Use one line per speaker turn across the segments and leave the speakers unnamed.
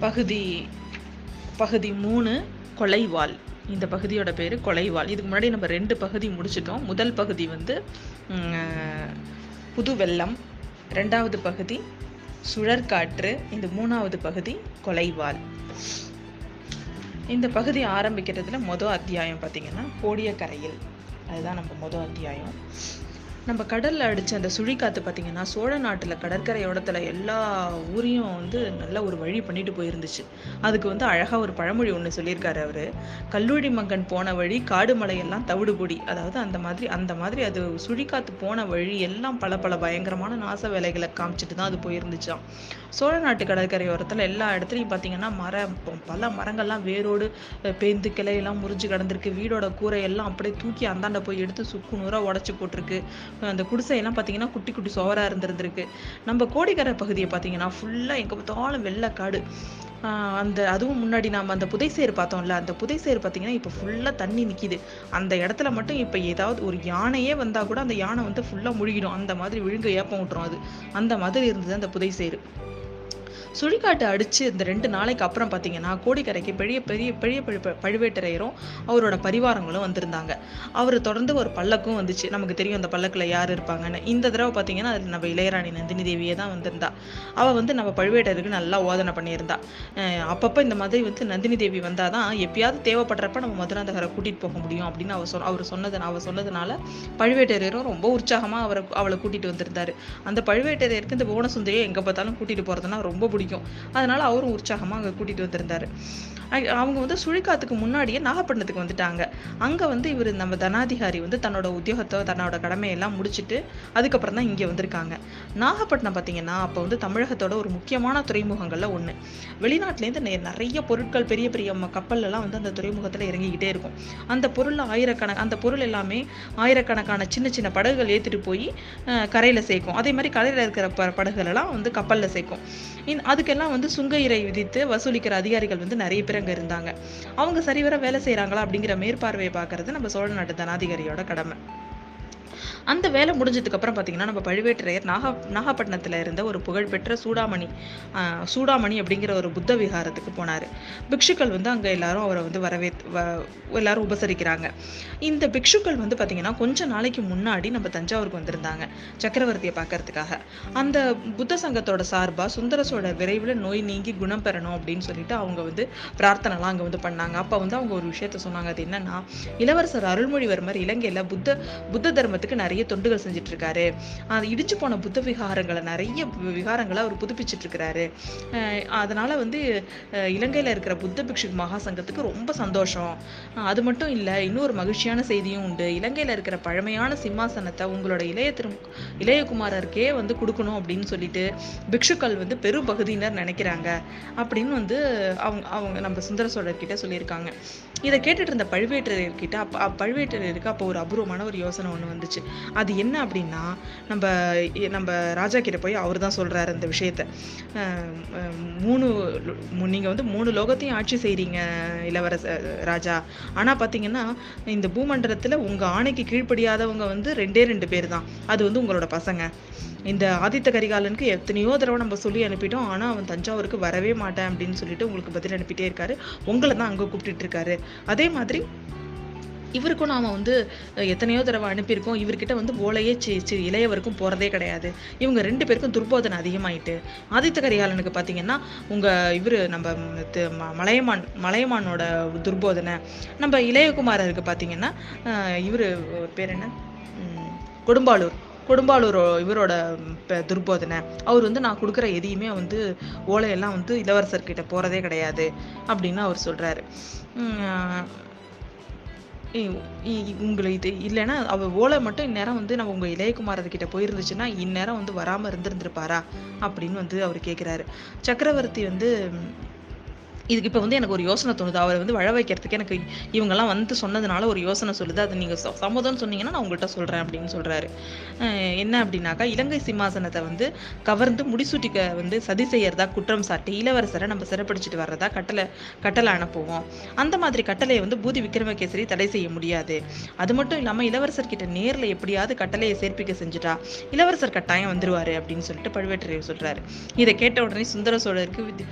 பகுதி பகுதி மூணு கொலைவாள். இந்த பகுதியோட பேர் கொலைவாள். இதுக்கு முன்னாடி நம்ம ரெண்டு பகுதி முடிச்சிட்டோம். முதல் பகுதி வந்து புது வெள்ளம் ரெண்டாவது பகுதி சுழற்காற்று. இந்த மூணாவது பகுதி கொலைவாள். இந்த பகுதி ஆரம்பிக்கிறதுல மொதல் அத்தியாயம் பார்த்தீங்கன்னா கோடியக்கரையில். அதுதான் நம்ம மொதல் அத்தியாயம். நம்ம கடலில் அடித்த அந்த சுழிக்காத்து பார்த்தீங்கன்னா சோழ நாட்டில் கடற்கரையோரத்துல எல்லா ஊரையும் வந்து நல்ல ஒரு வழி பண்ணிட்டு போயிருந்துச்சு. அதுக்கு வந்து அழகாக ஒரு பழமொழி ஒன்று சொல்லியிருக்காரு அவர். கல்லூரி மங்கன் போன வழி காடு மலையெல்லாம் தவிடு பொடி. அதாவது அந்த மாதிரி அந்த மாதிரி அது சுழிக்காற்று போன வழி எல்லாம் பல பல பயங்கரமான நாச வேலைகளை காமிச்சிட்டு தான் அது போயிருந்துச்சாம். சோழ நாட்டு கடற்கரையோரத்துல எல்லா இடத்துலையும் பார்த்தீங்கன்னா மரம் பல மரங்கள்லாம் வேரோடு பேந்து கிளையெல்லாம் முறிஞ்சு கிடந்திருக்கு. வீடோட கூரை எல்லாம் அப்படியே தூக்கி அந்தாண்ட போய் எடுத்து சுக்கு நூறா உடச்சி போட்டிருக்கு. அந்த குடிசையெல்லாம் பார்த்தீங்கன்னா குட்டி குட்டி சுவரா இருந்திருந்திருக்கு. நம்ம கோடிக்கரை பகுதியை பார்த்தீங்கன்னா ஃபுல்லா எங்க பார்த்தாலும் வெள்ளைக்காடு ஆஹ் அந்த அதுவும் முன்னாடி நாம் அந்த புதைசேர் பார்த்தோம்ல அந்த புதைசேர் பார்த்தீங்கன்னா இப்போ ஃபுல்லா தண்ணி நிக்குது. அந்த இடத்துல மட்டும் இப்போ ஏதாவது ஒரு யானையே வந்தா கூட அந்த யானை வந்து ஃபுல்லா முழுகிடும். அந்த மாதிரி விழுங்க ஏப்பம் விட்டுரும் அது. அந்த மாதிரி இருந்தது அந்த புதைசேர். சுழிக்காட்டு அடித்து இந்த ரெண்டு நாளைக்கு அப்புறம் பார்த்தீங்கன்னா கோடிக்கரைக்கு பெரிய பெரிய பெரிய பழு- பழுவேட்டரையரும் அவரோட பரிவாரங்களும் வந்திருந்தாங்க. அவர் தொடர்ந்து ஒரு பல்லக்கும் வந்துச்சு. நமக்கு தெரியும் அந்த பல்லக்கில் யார் இருப்பாங்கன்னு. இந்த தடவை பார்த்தீங்கன்னா அதில் நம்ம இளையராணி நந்தினி தேவியே தான் வந்திருந்தா. அவள் வந்து நம்ம பழுவேட்டருக்கு நல்லா ஓதனை பண்ணியிருந்தா. அப்பப்போ இந்த மாதிரி வந்து நந்தினி தேவி வந்தால் தான் எப்பயாவது தேவைப்படுறப்ப நம்ம மதுராந்தகரை கூட்டிகிட்டு போக முடியும் அப்படின்னு அவர் சொ அவர் சொன்னது அவர் சொன்னதுனால பழுவேட்டரையரும் ரொம்ப உற்சாகமாக அவரை அவளை கூட்டிகிட்டு வந்திருந்தாரு. அந்த பழுவேட்டரையருக்கு இந்த புவனசுந்தரியை எங்கே பார்த்தாலும் கூட்டிகிட்டு போகிறதுனா ரொம்ப பிடிக்கும். அதனால அவரும் உற்சாகமாக அங்க கூட்டிட்டு வந்திருந்தாரு. அவங்க வந்து சுழிக்காத்துக்கு முன்னாடியே நாகப்பட்டினத்துக்கு வந்துட்டாங்க. அங்கே வந்து இவர் நம்ம தனாதிகாரி வந்து தன்னோட உத்தியோகத்தை தன்னோட கடமையெல்லாம் முடிச்சுட்டு அதுக்கப்புறம் தான் இங்கே வந்திருக்காங்க. நாகப்பட்டினம் பார்த்தீங்கன்னா அப்போ வந்து தமிழகத்தோட ஒரு முக்கியமான துறைமுகங்களில் ஒன்று வெளிநாட்டிலேருந்து நிறைய பொருட்கள் பெரிய பெரிய கப்பல்லாம் வந்து அந்த துறைமுகத்தில் இறங்கிக்கிட்டே இருக்கும். அந்த பொருள் ஆயிரக்கண அந்த பொருள் எல்லாமே ஆயிரக்கணக்கான சின்ன சின்ன படகுகள் ஏற்றிட்டு போய் கரையில் சேர்க்கும். அதே மாதிரி கரையில் இருக்கிற ப படகுகள் எல்லாம் வந்து கப்பலில் சேர்க்கும். இன் அதுக்கெல்லாம் வந்து சுங்க இறை விதித்து வசூலிக்கிற அதிகாரிகள் வந்து நிறைய பேர் அங்கே இருந்தாங்க. அவங்க சரிவர வேலை செய்கிறாங்களா அப்படிங்கிற மேற்பார்வையை பார்க்கறது நம்ம சோழ நாட்டு தனாதிகாரியோட கடமை. அந்த வேலை முடிஞ்சதுக்கு அப்புறம் பார்த்தீங்கன்னா நம்ம பழுவேட்டரையர் நாகா நாகப்பட்டினத்துல இருந்த ஒரு புகழ்பெற்ற சூடாமணி சூடாமணி அப்படிங்கிற ஒரு புத்த விகாரத்துக்கு போனாரு. பிக்ஷுக்கள் வந்து அங்க எல்லாரும் அவரை வந்து வரவே எல்லாரும் உபசரிக்கிறாங்க. இந்த பிக்ஷுக்கள் வந்து பார்த்தீங்கன்னா கொஞ்ச நாளைக்கு முன்னாடி நம்ம தஞ்சாவூருக்கு வந்திருந்தாங்க சக்கரவர்த்தியை பார்க்கறதுக்காக. அந்த புத்த சங்கத்தோட சார்பா சுந்தர சோழர் விரைவில் நோய் நீங்கி குணம் பெறணும் அப்படின்னு சொல்லிட்டு அவங்க வந்து பிரார்த்தனைலாம் அங்க வந்து பண்ணாங்க. அப்ப வந்து அவங்க ஒரு விஷயத்த சொன்னாங்க. அது என்னன்னா இளவரசர் அருள்மொழிவர்மர் இலங்கையில புத்த புத்த தர்ம தர்மத்துக்கு நிறைய தொண்டுகள் செஞ்சுட்டு இருக்காரு இடிச்சு போன புத்த விகாரங்களை நிறைய விகாரங்களை அவர் புதுப்பிச்சிட்டு இருக்கிறாரு அதனால வந்து இலங்கையில் இருக்கிற புத்த பிக்ஷு மகாசங்கத்துக்கு ரொம்ப சந்தோஷம். அது மட்டும் இல்லை இன்னொரு மகிழ்ச்சியான செய்தியும் உண்டு. இலங்கையில் இருக்கிற பழமையான சிம்மாசனத்தை உங்களோட இளைய திரு இளையகுமாரருக்கே வந்து கொடுக்கணும் அப்படின்னு சொல்லிட்டு பிக்ஷுக்கள் வந்து பெரும் பகுதியினர் நினைக்கிறாங்க. அப்படின்னு வந்து அவங்க அவங்க நம்ம சுந்தர சோழர்கிட்ட சொல்லியிருக்காங்க. இதை கேட்டுட்டு இருந்த பழுவேட்டரையர்கிட்ட அப்போ பழுவேட்டரையருக்கு அப்போ ஒரு அபூர்வமான ஒரு யோசனை ஒன்று வந்துச்சு. அது என்ன அப்படின்னா நம்ம நம்ம ராஜா கிட்ட போய் அவர் தான் சொல்கிறாரு இந்த விஷயத்த. மூணு நீங்கள் வந்து மூணு லோகத்தையும் ஆட்சி செய்கிறீங்க இளவரச ராஜா. ஆனால் பார்த்தீங்கன்னா இந்த பூமண்டலத்தில் உங்கள் ஆணைக்கு கீழ்ப்படியாதவங்க வந்து ரெண்டே ரெண்டு பேர் தான். அது வந்து உங்களோட பசங்க. இந்த ஆதித்த கரிகாலனுக்கு எத்தனையோ தடவை நம்ம சொல்லி அனுப்பிட்டோம். ஆனால் அவன் தஞ்சாவூருக்கு வரவே மாட்டேன் அப்படின்னு சொல்லிட்டு உங்களுக்கு பதில் அனுப்பிட்டே இருக்காரு. உங்களை தான் அங்கே கூப்பிட்டுட்டு இருக்காரு. அதே மாதிரி இவருக்கும் நாம் வந்து எத்தனையோ தடவை அனுப்பியிருக்கோம். இவர்கிட்ட வந்து ஓலையே சி சி இளையவருக்கும் போகிறதே கிடையாது. இவங்க ரெண்டு பேருக்கும் துர்போதனை அதிகமாயிட்டு ஆதித்த கரிகாலனுக்கு பார்த்தீங்கன்னா உங்கள் இவரு நம்ம மலையமான் மலையமானோட துர்போதனை. நம்ம இளையகுமாரருக்கு பார்த்தீங்கன்னா இவர் பேர் என்ன? கொடும்பாளூர். கொடும்பாளூர் இவரோட துர்போதனை அவர் வந்து நான் கொடுக்குற எதையுமே வந்து ஓலையெல்லாம் வந்து இளவரசர்கிட்ட போகிறதே கிடையாது அப்படின்னு அவர் சொல்கிறாரு இ- இ- உங்களை இது இல்லைன்னா அவர் ஓலை மட்டும் இந்நேரம் வந்து நம்ம உங்கள் இளையகுமாரர்கிட்ட போயிருந்துச்சுன்னா இந்நேரம் வந்து வராமல் இருந்திருந்திருப்பாரா அப்படின்னு வந்து அவர் கேட்குறாரு சக்கரவர்த்தி வந்து இதுக்கு இப்போ வந்து எனக்கு ஒரு யோசனை தோணுது. அவரை வந்து வழ வைக்கிறதுக்கு எனக்கு இவங்கெல்லாம் வந்து சொன்னதுனால ஒரு யோசனை சொல்லுது. அதை நீங்கள் சம்மதம்னு சொன்னீங்கன்னா நான் உங்கள்கிட்ட சொல்கிறேன் அப்படின்னு சொல்கிறாரு என்ன அப்படின்னாக்கா இலங்கை சிம்மாசனத்தை வந்து கவர்ந்து முடிசூட்டிக்க வந்து சதி செய்யறதா குற்றம் சாட்டி இளவரசரை நம்ம சிறப்பிடிச்சிட்டு வர்றதா கட்டளை கட்டளை அனுப்புவோம். அந்த மாதிரி கட்டளையை வந்து பூதி விக்ரமகேசரி தடை செய்ய முடியாது. அது மட்டும் இல்லாமல் இளவரசர்கிட்ட நேரில் எப்படியாவது கட்டளையை சேர்ப்பிக்க செஞ்சுட்டா இளவரசர் கட்டாயம் வந்துருவாரு அப்படின்னு சொல்லிட்டு பழுவேட்டரையர் சொல்கிறாரு இதை கேட்ட உடனே சுந்தர சோழருக்கு வித்-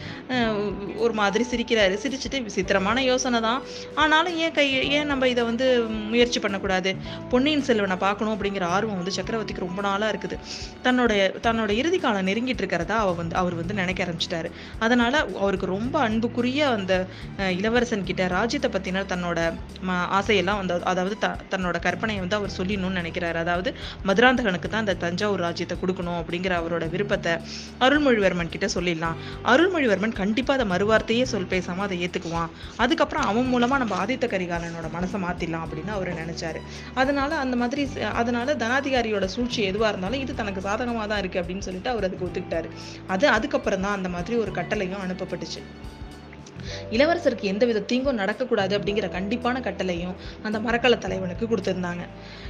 ஒரு மாதிரி சிரிக்கிறாரு. சிரிச்சுட்டு விசித்திரமான யோசனை தான். ஆனாலும் ஏன் கை ஏன் நம்ம இதை வந்து முயற்சி பண்ணக்கூடாது? பொன்னியின் செல்வனை பார்க்கணும் அப்படிங்கிற ஆர்வம் வந்து சக்கரவர்த்திக்கு ரொம்ப நாளாக இருக்குது. தன்னுடைய தன்னோட இறுதி காலம் நெருங்கிட்டு இருக்கிறதா அவ வந்து அவர் வந்து நினைக்க ஆரம்பிச்சிட்டாரு. அதனால அவருக்கு ரொம்ப அன்புக்குரிய அந்த இளவரசன் கிட்ட ராஜ்யத்தை பற்றின தன்னோட ம- ஆசையெல்லாம் வந்து அதாவது த தன்னோட கற்பனையை வந்து அவர் சொல்லிடணும்னு நினைக்கிறாரு. அதாவது மதுராந்தகனுக்கு தான் அந்த தஞ்சாவூர் ராஜ்யத்தை கொடுக்கணும் அப்படிங்கிற அவரோட விருப்பத்தை அருள்மொழிவர்மன் கிட்ட சொல்லிடலாம். அருள்மொழிவர்மன் கண்டிப்பாக அதை மறுவார்த்தையே சொல் பேசாமல் அதை ஏத்துக்குவான். அதுக்கப்புறம் அவன் மூலமாக நம்ம ஆதித்த கரிகாலனோட மனசை மாற்றிடலாம் அப்படின்னு அவர் நினச்சாரு. அதனால அந்த மாதிரி அதனால தனாதிகாரியோட சூழ்ச்சி எதுவாக இருந்தாலும் இது தனக்கு சாதகமாக தான் இருக்கு அப்படின்னு சொல்லிட்டு அவர் அதுக்கு ஒத்துக்கிட்டாரு. அது அதுக்கப்புறம் தான் அந்த மாதிரி ஒரு கட்டளையும் அனுப்பப்பட்டுச்சு. இளவரசருக்கு எந்தவித தீங்கும் நடக்கக்கூடாது அப்படிங்கிற கண்டிப்பான கட்டளையும் அந்த மரக்கல தலைவனுக்கு கொடுத்துருந்தாங்க.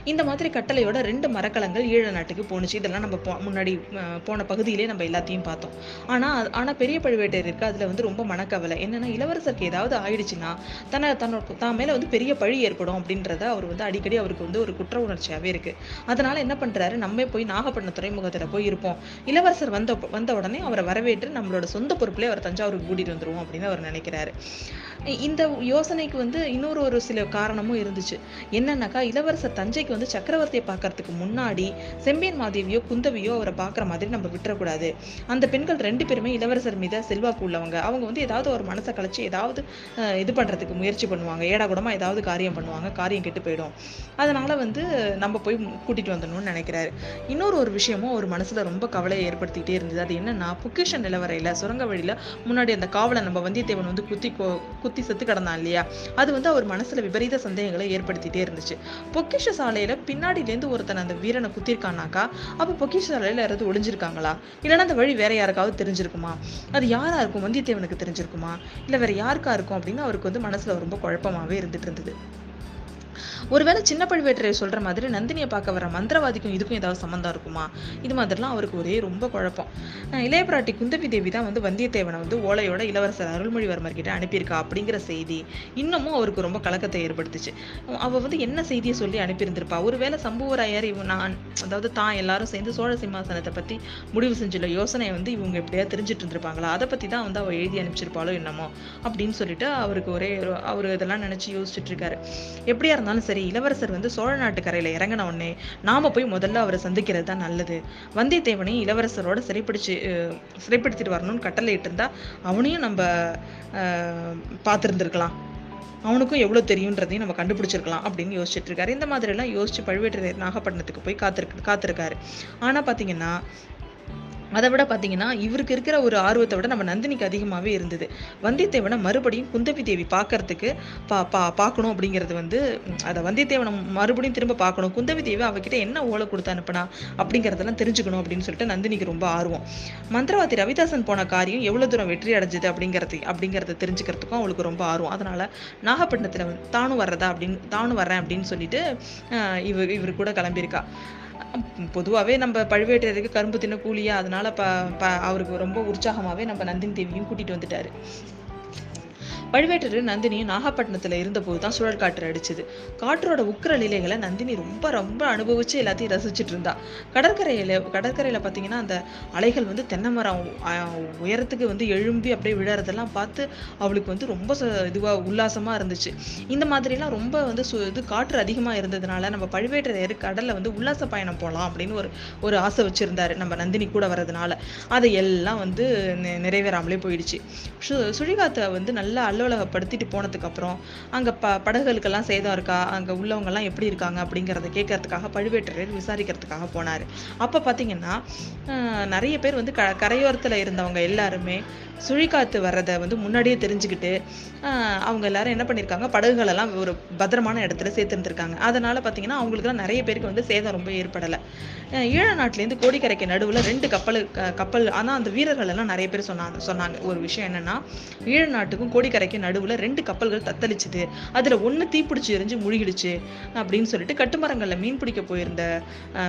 இந்த மாதிரி கட்டளையோட ரெண்டு மரக்கலங்கள் ஈழ நாட்டுக்கு போணுச்சு. இதெல்லாம் நம்ம போ- முன்னாடி போன பகுதியிலே நம்ம எல்லாத்தையும் பார்த்தோம். ஆனா ஆனால் ஆனா பெரிய பழுவேட்டையருக்கு அதுல வந்து ரொம்ப மனக்கவலை. என்னன்னா இளவரசருக்கு ஏதாவது ஆயிடுச்சுன்னா தன்னை தன்னோட தான் மேல வந்து பெரிய பழி ஏற்படும் அப்படின்றத அவர் வந்து அடிக்கடி அவருக்கு வந்து ஒரு குற்ற உணர்ச்சியாவே இருக்கு. அதனால என்ன பண்றாரு? நம்ம போய் நாகப்பட்டினம் துறைமுகத்துல போய் இருப்போம். இளவரசர் வந்த வந்த உடனே அவரை வரவேற்று நம்மளோட சொந்த பொறுப்புலேயே அவர் தஞ்சாவூருக்கு கூட்டிட்டு வந்துருவோம் அப்படின்னு அவர் நினைக்கிறார். looking at it. இந்த யோசனைக்கு வந்து இன்னொரு ஒரு சில காரணமும் இருந்துச்சு. என்னன்னாக்கா இளவரசர் தஞ்சைக்கு வந்து சக்கரவர்த்தியை பார்க்கறதுக்கு முன்னாடி செம்பியன் மாதேவியோ குந்தவியோ அவரை பார்க்குற மாதிரி நம்ம விட்டுறக்கூடாது. அந்த பெண்கள் ரெண்டு பேருமே இளவரசர் மீத செல்வாக்கு உள்ளவங்க. அவங்க வந்து ஏதாவது ஒரு மனசை கழிச்சு ஏதாவது இது பண்ணுறதுக்கு முயற்சி பண்ணுவாங்க. ஏடா கூடமாக ஏதாவது காரியம் பண்ணுவாங்க. காரியம் கெட்டு போயிடும். அதனால வந்து நம்ம போய் கூட்டிகிட்டு வந்துடணும்னு நினைக்கிறாரு. இன்னொரு ஒரு விஷயமும் ஒரு மனசில் ரொம்ப கவலையை ஏற்படுத்திக்கிட்டே இருந்தது. அது என்னன்னா பொக்கிஷ நிலவரையில் சுரங்க வழியில் முன்னாடி அந்த காவலை நம்ம வந்தியத்தேவன் வந்து குத்தி கோ குத்தி செத்து கிடந்தான் இல்லையா? அது வந்து அவர் மனசுல விபரீத சந்தேகங்களை ஏற்படுத்திட்டே இருந்துச்சு. பொக்கிஷ சாலையில பின்னாடில இருந்து ஒருத்தன் அந்த வீரனை குத்திருக்கானாக்கா அப்ப பொக்கிஷ சாலையில யாராவது ஒளிஞ்சிருக்காங்களா? இல்லைன்னா அந்த வழி வேற யாருக்காவது தெரிஞ்சிருக்குமா? அது யாரா இருக்கும்? வந்தியத்தேவனுக்கு தெரிஞ்சிருக்குமா? இல்ல வேற யாருக்கா இருக்கும்? அப்படின்னு அவருக்கு வந்து மனசுல ரொம்ப குழப்பமாவே இருந்துட்டு இருந்தது. ஒருவேளை சின்ன பழுவேட்டரையர் சொல்கிற மாதிரி நந்தினியை பார்க்க வர மந்திரவாதிக்கும் இதுக்கும் ஏதாவது சம்மந்தம் இருக்குமா? இது மாதிரிலாம் அவருக்கு ஒரே ரொம்ப குழப்பம். இளையபிராட்டி குந்தவி தேவி தான் வந்து வந்தியத்தேவனை வந்து ஓலையோட இளவரசர் அருள்மொழிவர்மர் கிட்ட அனுப்பியிருக்கா அப்படிங்கிற செய்தி இன்னமும் அவருக்கு ரொம்ப கலக்கத்தை ஏற்படுத்துச்சு. அவள் வந்து என்ன செய்தியை சொல்லி அனுப்பியிருந்திருப்பா? ஒருவேளை சம்புவராயர் இவன் நான் அதாவது தான் எல்லாரும் சேர்ந்து சோழ சிம்மாசனத்தை பற்றி முடிவு செஞ்சுள்ள யோசனையை வந்து இவங்க எப்படியாவது தெரிஞ்சுட்டு இருந்திருப்பாங்களா? அதை பற்றி தான் வந்து அவள் எழுதி அனுப்பிச்சிருப்பாளோ என்னமோ அப்படின்னு சொல்லிட்டு அவருக்கு ஒரே அவர் இதெல்லாம் நினச்சி யோசிச்சுட்டு இருக்காரு. எப்படியா இருந்தாலும் சரி இளவரசர் வந்து சோழ நாட்டு கரையில இறங்கின உடனே நாம போய் முதல்ல அவரை சந்திக்கிறது தான் நல்லது. வந்தியத்தேவனையும் இளவரசரோட சிறைப்பிடிச்சு சிறைப்படுத்திட்டு வரணும்னு கட்டளையிட்டு இருந்தா அவனையும் நம்ம பார்த்துருந்துருக்கலாம். அவனுக்கும் எவ்வளோ தெரியுன்றதையும் நம்ம கண்டுபிடிச்சிருக்கலாம் அப்படின்னு யோசிச்சுட்டு இருக்காரு. இந்த மாதிரிலாம் யோசிச்சு பழுவேட்டரையர் நாகப்பட்டினத்துக்கு போய் காத்திருக்கு காத்திருக்காரு. ஆனால் பார்த்தீங்கன்னா அதை விட பார்த்தீங்கன்னா இவருக்கு இருக்கிற ஒரு ஆர்வத்தை விட நம்ம நந்தினிக்கு அதிகமாகவே இருந்தது. வந்தியத்தேவனை மறுபடியும் குந்தவி தேவி பார்க்கறதுக்கு பா பா பார்க்கணும் அப்படிங்கிறது வந்து அதை வந்தியத்தேவனை மறுபடியும் திரும்ப பார்க்கணும். குந்தவி தேவி அவகிட்ட என்ன ஓலை கொடுத்து அனுப்புனா அப்படிங்கிறதெல்லாம் தெரிஞ்சுக்கணும் அப்படின்னு சொல்லிட்டு நந்தினிக்கு ரொம்ப ஆர்வம். மந்திரவாதி ரவிதாசன் போன காரியம் எவ்வளோ தூரம் வெற்றி அடைஞ்சது அப்படிங்கிறது அப்படிங்கிறத தெரிஞ்சுக்கிறதுக்கும் அவளுக்கு ரொம்ப ஆர்வம். அதனால் நாகப்பட்டினத்தில் தானும் வர்றதா அப்படின்னு தானும் வர்றேன் அப்படின்னு சொல்லிட்டு இவர் இவர் கூட கிளம்பியிருக்கா. பொதுவாகவே நம்ம பழுவேட்டரையருக்கு கரும்பு தின்ன கூலியா அதனால ப ப அவருக்கு ரொம்ப உற்சாகமாகவே நம்ம நந்தினி தேவியும் கூட்டிகிட்டு வந்துட்டாரு. பழுவேட்டர் நந்தினியும் நாகப்பட்டினத்தில் இருந்தபோது தான் சுழல் காற்று அடிச்சது. காற்றோட உக்கிர நிலைகளை நந்தினி ரொம்ப ரொம்ப அனுபவிச்சு எல்லாத்தையும் ரசிச்சிட்டு இருந்தா. கடற்கரையில கடற்கரையில பார்த்தீங்கன்னா அந்த அலைகள் வந்து தென்னை மரம் உயரத்துக்கு வந்து எழும்பி அப்படியே விழறதெல்லாம் பார்த்து அவளுக்கு வந்து ரொம்ப ச- இதுவா உல்லாசமா இருந்துச்சு. இந்த மாதிரிலாம் ரொம்ப வந்து சு- இது காற்று அதிகமாக இருந்ததுனால நம்ம பழுவேட்டரையர் கடலில் வந்து உல்லாச பயணம் போகலாம் அப்படின்னு ஒரு ஒரு ஆசை வச்சுருந்தாரு நம்ம நந்தினி கூட வர்றதுனால. அதை எல்லாம் வந்து நிறைவேறாமலே போயிடுச்சு. சு- சுழிகாத்தை வந்து நல்லா அல்லோலகப்படுத்திட்டு போனதுக்கப்புறம் அங்கே ப படகுகளுக்கெல்லாம் சேதம் இருக்கா? அங்கே உள்ளவங்கெல்லாம் எப்படி இருக்காங்க? அப்படிங்கிறத கேட்கறதுக்காக பழுவேட்டரையர் விசாரிக்கிறதுக்காக போனார். அப்போ பார்த்தீங்கன்னா நிறைய பேர் வந்து க கரையோரத்தில் இருந்தவங்க எல்லாருமே சுழிக்காத்து வர்றதை வந்து முன்னாடியே தெரிஞ்சுக்கிட்டு அவங்க எல்லாரும் என்ன பண்ணியிருக்காங்க படகுகளெல்லாம் ஒரு பத்திரமான இடத்துல சேர்த்துருந்துருக்காங்க. அதனால பார்த்தீங்கன்னா அவங்களுக்குலாம் நிறைய பேருக்கு வந்து சேதம் ரொம்ப ஏற்படலை. ஈழ நாட்டிலேருந்து கோடிக்கரைக்கு நடுவில் ரெண்டு கப்பல் கப்பல் ஆனால் அந்த வீரர்கள் எல்லாம் நிறைய பேர் சொன்னாங்க சொன்னாங்க. ஒரு விஷயம் என்னன்னா ஈழ நாட்டுக்கும் கடற்கரைக்கு நடுவில் ரெண்டு கப்பல்கள் தத்தளிச்சுது. அதில் ஒன்று தீப்பிடிச்சு எரிஞ்சு முழுகிடுச்சு அப்படின்னு சொல்லிட்டு கட்டுமரங்களில் மீன் பிடிக்க போயிருந்த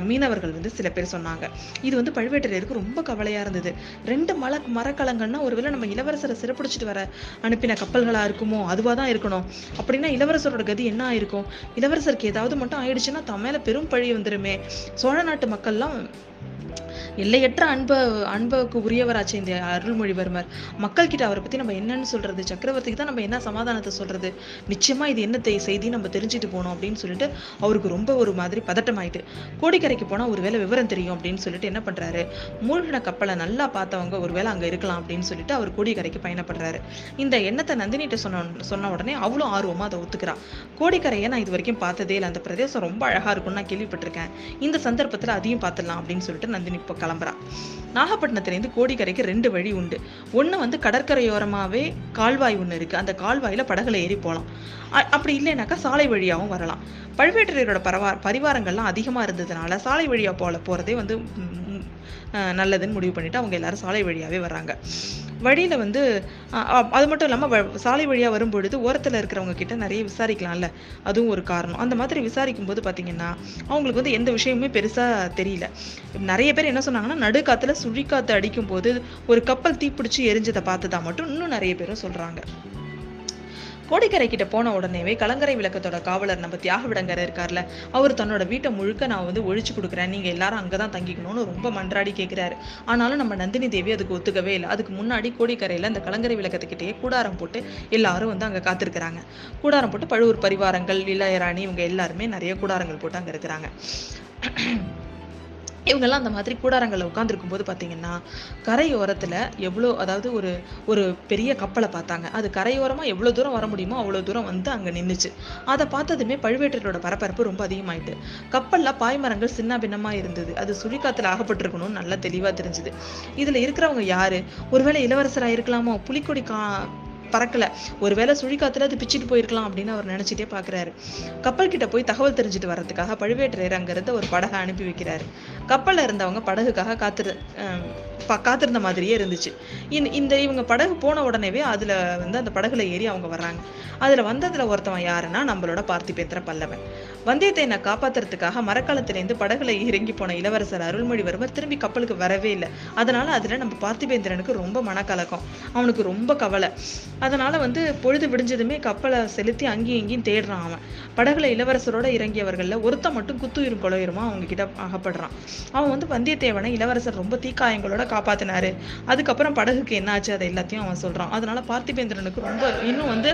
மீனவர்கள் வந்து சில பேர் சொன்னாங்க. இது வந்து பழுவேட்டரையருக்கு ரொம்ப கவலையாக இருந்தது. ரெண்டு மல மரக்கலங்கள்னா ஒருவேளை நம்ம இளவரசரை சிறப்பிடிச்சிட்டு வர அனுப்பின கப்பல்களா இருக்குமோ அதுவாக தான் இருக்கணும். அப்படின்னா இளவரசரோட கதி என்ன ஆயிருக்கும்? இளவரசருக்கு ஏதாவது மட்டும் ஆயிடுச்சுன்னா தம் மேலே பெரும் பழி வந்துருமே. சோழ நாட்டு மக்கள்லாம் எல்லையற்ற அன்ப அன்புக்கு உரியவராச்சு இந்த அருள்மொழிவர்மர். மக்கள் கிட்ட அவரை பத்தி நம்ம என்னன்னு சொல்றது? சக்கரவர்த்திக்கு தான் நம்ம என்ன சமாதானத்தை சொல்றது? நிச்சயமா இது என்ன செய்தி நம்ம தெரிஞ்சுட்டு போகணும் அப்படின்னு சொல்லிட்டு அவருக்கு ரொம்ப ஒரு மாதிரி பதட்டமாயிட்டு கோடிக்கரைக்கு போனா ஒருவேளை விவரம் தெரியும் அப்படின்னு சொல்லிட்டு என்ன பண்றாரு? மூழ்கின கப்பலை நல்லா பார்த்தவங்க ஒருவேளை அங்க இருக்கலாம் அப்படின்னு சொல்லிட்டு அவர் கோடிக்கரைக்கு பயணப்படுறாரு. இந்த எண்ணத்தை நந்தினிட்ட சொன்ன சொன்ன உடனே அவ்வளோ ஆர்வமா அதை ஒத்துக்கிறா. கோடிக்கரையை நான் இது வரைக்கும் பார்த்ததே இல்லை. அந்த பிரதேசம் ரொம்ப அழகா இருக்கும்னு நான் கேள்விப்பட்டிருக்கேன். இந்த சந்தர்ப்பத்துல அதையும் பார்த்துடலாம் அப்படின்னு சொல்லிட்டு நந்தினி இப்போ கிளம்புறான் நாகப்பட்டினத்துலேருந்து கோடிக்கரைக்கு ரெண்டு வழி உண்டு. ஒன்று வந்து கடற்கரையோரமாகவே கால்வாய் ஒன்று இருக்குது அந்த கால்வாயில் படகுல ஏறி போகலாம் அப்படி இல்லைனாக்கா சாலை வழியாகவும் வரலாம். பழுவேட்டரையரோட பரவா பரிவாரங்கள்லாம் அதிகமாக இருந்ததுனால சாலை வழியாக போல போகிறதே வந்து நல்லதுன்னு முடிவு பண்ணிட்டு அவங்க எல்லாரும் சாலை வழியாகவே வர்றாங்க. வழியில் வந்து அது மட்டும் இல்லாமல் வ- சாலை வழியாக வரும்பொழுது ஓரத்தில் இருக்கிறவங்க கிட்ட நிறைய விசாரிக்கலாம்ல. அதுவும் ஒரு காரணம். அந்த மாதிரி விசாரிக்கும் போது பார்த்தீங்கன்னா அவங்களுக்கு வந்து எந்த விஷயமுமே பெருசாக தெரியல. நிறைய பேர் என்ன சொன்னாங்கன்னா நடுக்காத்துல சுழிக்காத்து அடிக்கும் போது ஒரு கப்பல் தீப்பிடிச்சு எரிஞ்சதை பார்த்ததா மட்டும் இன்னும் நிறைய பேரும் சொல்கிறாங்க கோடிக்கரை கிட்ட போன உடனேவே கலங்கரை விளக்கத்தோட காவலர் நம்ம தியாகவிடங்கர் இருக்கார்ல அவர் தன்னோட வீட்டை முழுக்க நான் வந்து ஒழிச்சு கொடுக்குறேன். நீங்க எல்லாரும் அங்கதான் தங்கிக்கணும்னு ரொம்ப மன்றாடி கேட்கிறாரு ஆனாலும் நம்ம நந்தினி தேவி அதுக்கு ஒத்துக்கவே இல்லை. அதுக்கு முன்னாடி கோடிக்கரையில அந்த கலங்கரை விளக்கத்துக்கிட்டே கூடாரம் போட்டு எல்லாரும் வந்து அங்க காத்திருக்கிறாங்க. கூடாரம் போட்டு பழுவூர் பரிவாரங்கள் இளையராணி இவங்க எல்லாருமே நிறைய கூடாரங்கள் போட்டு அங்க இருக்கிறாங்க. இவங்கெல்லாம் அந்த மாதிரி கூடாரங்களில் உட்காந்துருக்கும் போது பார்த்தீங்கன்னா கரையோரத்தில் எவ்வளோ அதாவது ஒரு ஒரு பெரிய கப்பலை பார்த்தாங்க. அது கரையோரமாக எவ்வளோ தூரம் வர முடியுமோ அவ்வளோ தூரம் வந்து அங்கே நின்றுச்சு அதை பார்த்ததுமே பழுவேட்டரோட பரபரப்பு ரொம்ப அதிகமாயிட்டு கப்பலில் பாய்மரங்கள் சின்ன பின்னமாக இருந்தது. அது சுழிக்காத்தில் அகப்பட்டிருக்கணும்னு நல்லா தெளிவாக தெரிஞ்சுது. இதில் இருக்கிறவங்க யார்? ஒருவேளை இளவரசராக இருக்கலாமோ? புலிக்கொடி கா பறக்கல. ஒருவேளை சுழிக்காத்துல அது பிச்சுட்டு போயிருக்கலாம் அப்படின்னு அவர் நினைச்சிட்டே பாக்குறாரு. கப்பல் கிட்ட போய் தகவல் தெரிஞ்சுட்டு வர்றதுக்காக பழுவேட்டரையர் அங்கிருந்து ஒரு படகை அனுப்பி வைக்கிறாரு. கப்பலில் இருந்தவங்க படகுக்காக காத்திரு காத்திருந்த மாதிரியே இருந்துச்சு. இந்த- இந்த இவங்க படகு போன உடனேவே அதுல வந்து அந்த படகுல ஏறி அவங்க வர்றாங்க. அதுல வந்ததுல ஒருத்தவன் யாருன்னா நம்மளோட பார்த்திபேந்திர பல்லவன். வந்தியத்தேவனை காப்பாத்துறதுக்காக மரக்காலத்திலேருந்து படகுல இறங்கி போன இளவரசர் அருள்மொழிவர்மர் திரும்பி கப்பலுக்கு வரவே இல்லை. அதனால அதுல நம்ம பார்த்திபேந்திரனுக்கு ரொம்ப மனக்கலக்கம். அவனுக்கு ரொம்ப கவலை. அதனால வந்து பொழுது விடிஞ்சதுமே கப்பலை செலுத்தி அங்கேயும் இங்கேயும் தேடுறான் அவன். படகுல இளவரசரோட இறங்கியவர்கள்ல ஒருத்தன் மட்டும் குத்துயிரும் கொலையுருமா அவங்க கிட்ட அகப்படுறான். அவன் வந்து வந்தியத்தேவனை இளவரசர் ரொம்ப தீக்காயங்களோட காப்பாத்தினாரு. அதுக்கப்புறம் படகுக்கு என்னாச்சு அதை எல்லாத்தையும் அவன் சொல்றான். அதனால பார்த்திபேந்திரனுக்கு ரொம்ப இன்னும் வந்து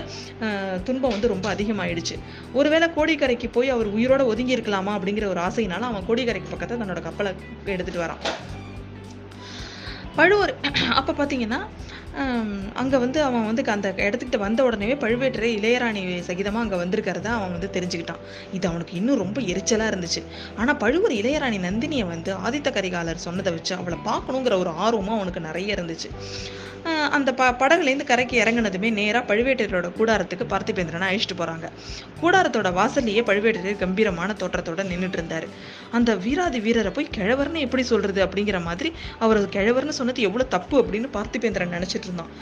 துன்பம் வந்து ரொம்ப அதிகமாயிடுச்சு. ஒருவேளை கோடிக்கரைக்கு போய் அவர் உயிரோட ஒதுங்கி இருக்கலாமா அப்படிங்கிற ஒரு ஆசையினால அவன் கோடிக்கரைக்கு பக்கத்தை தன்னோட கப்பலை எடுத்துட்டு வரான். பழுவூர் அப்ப பாத்தீங்கன்னா அங்கே வந்து அவன் வந்து அந்த இடத்துக்கிட்ட வந்த உடனே பழுவேட்டரை இளையராணி சகிதமாக அங்கே வந்திருக்கிறத அவன் வந்து தெரிஞ்சுக்கிட்டான். இது அவனுக்கு இன்னும் ரொம்ப எரிச்சலாக இருந்துச்சு. ஆனால் பழுவூர் இளையராணி நந்தினியை வந்து ஆதித்த கரிகாலர் சொன்னதை வச்சு அவளை பார்க்கணுங்கிற ஒரு ஆர்வமும் அவனுக்கு நிறைய இருந்துச்சு. அந்த ப படகுலேருந்து கரைக்கு இறங்குனதுமே நேராக பழுவேட்டரோட கூடாரத்துக்கு பார்த்திபேந்திரனை அழைச்சிட்டு போகிறாங்க கூடாரத்தோட வாசல்லையே பழுவேட்டரையே கம்பீரமான தோற்றத்தோட நின்றுட்டு இருந்தார். அந்த வீராதி வீரரை போய் கிழவர்னு எப்படி சொல்கிறது அப்படிங்கிற மாதிரி அவர் கிழவர்னு சொன்னது எவ்வளோ தப்பு அப்படின்னு பார்த்திபேந்திரன் நினச்சிட்டு இருந்தான்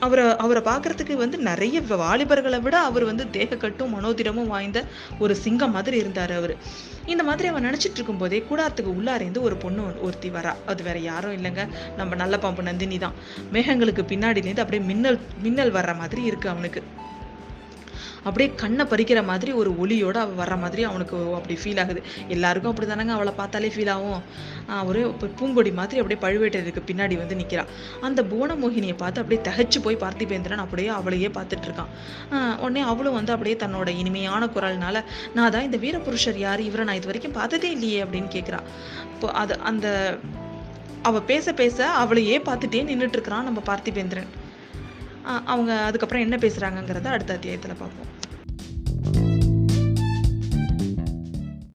அவரை அவரை பார்க்கறதுக்கு வந்து நிறைய வாலிபர்களை விட அவர் வந்து தேகக்கட்டும் மனோதிரமும் வாய்ந்த ஒரு சிங்கம் மாதிரி இருந்தார் அவர். இந்த மாதிரி அவன் நினச்சிட்டு இருக்கும்போதே கூடாரத்துக்கு உள்ளாரேந்து ஒரு பொண்ணு ஒருத்தி வரா. அது வேற யாரும் இல்லைங்க. நம்ம நல்ல பாம்பு நந்தினி தான் மேகங்களுக்கு பின்னாடிலேருந்து அப்படியே மின்னல் மின்னல் வர்ற மாதிரி இருக்கு அவனுக்கு. அப்படியே கண்ணை பறிக்கிற மாதிரி ஒரு ஒளியோட அவள் வர்ற மாதிரி அவனுக்கு அப்படி ஃபீல் ஆகுது. எல்லாருக்கும் அப்படிதானங்க அவளை பார்த்தாலே ஃபீல் ஆகும். ஒரே ஒரு பூங்கொடி மாதிரி அப்படியே பழுவேட்டருக்கு பின்னாடி வந்து நிற்கிறான் அந்த புவனமோகினியை பார்த்து அப்படியே தகைச்சு போய் பார்த்திபேந்திரன் அப்படியே அவளையே பார்த்துட்டு இருக்கான். உடனே அவளும் வந்து அப்படியே தன்னோட இனிமையான குரல்னால நான் தான் இந்த வீரபுருஷர் யார்? இவரை நான் இது வரைக்கும் பார்த்ததே இல்லையே அப்படின்னு கேக்குறா. இப்போ அது அந்த அவள் பேச பேச அவளையே பார்த்துட்டே நின்றுட்டு இருக்கிறான் நம்ம பார்த்திபேந்திரன். அவங்க அதுக்கப்புறம் என்ன பேசுகிறாங்கங்கிறத அடுத்த அத்தியாயத்தில் பார்ப்போம்.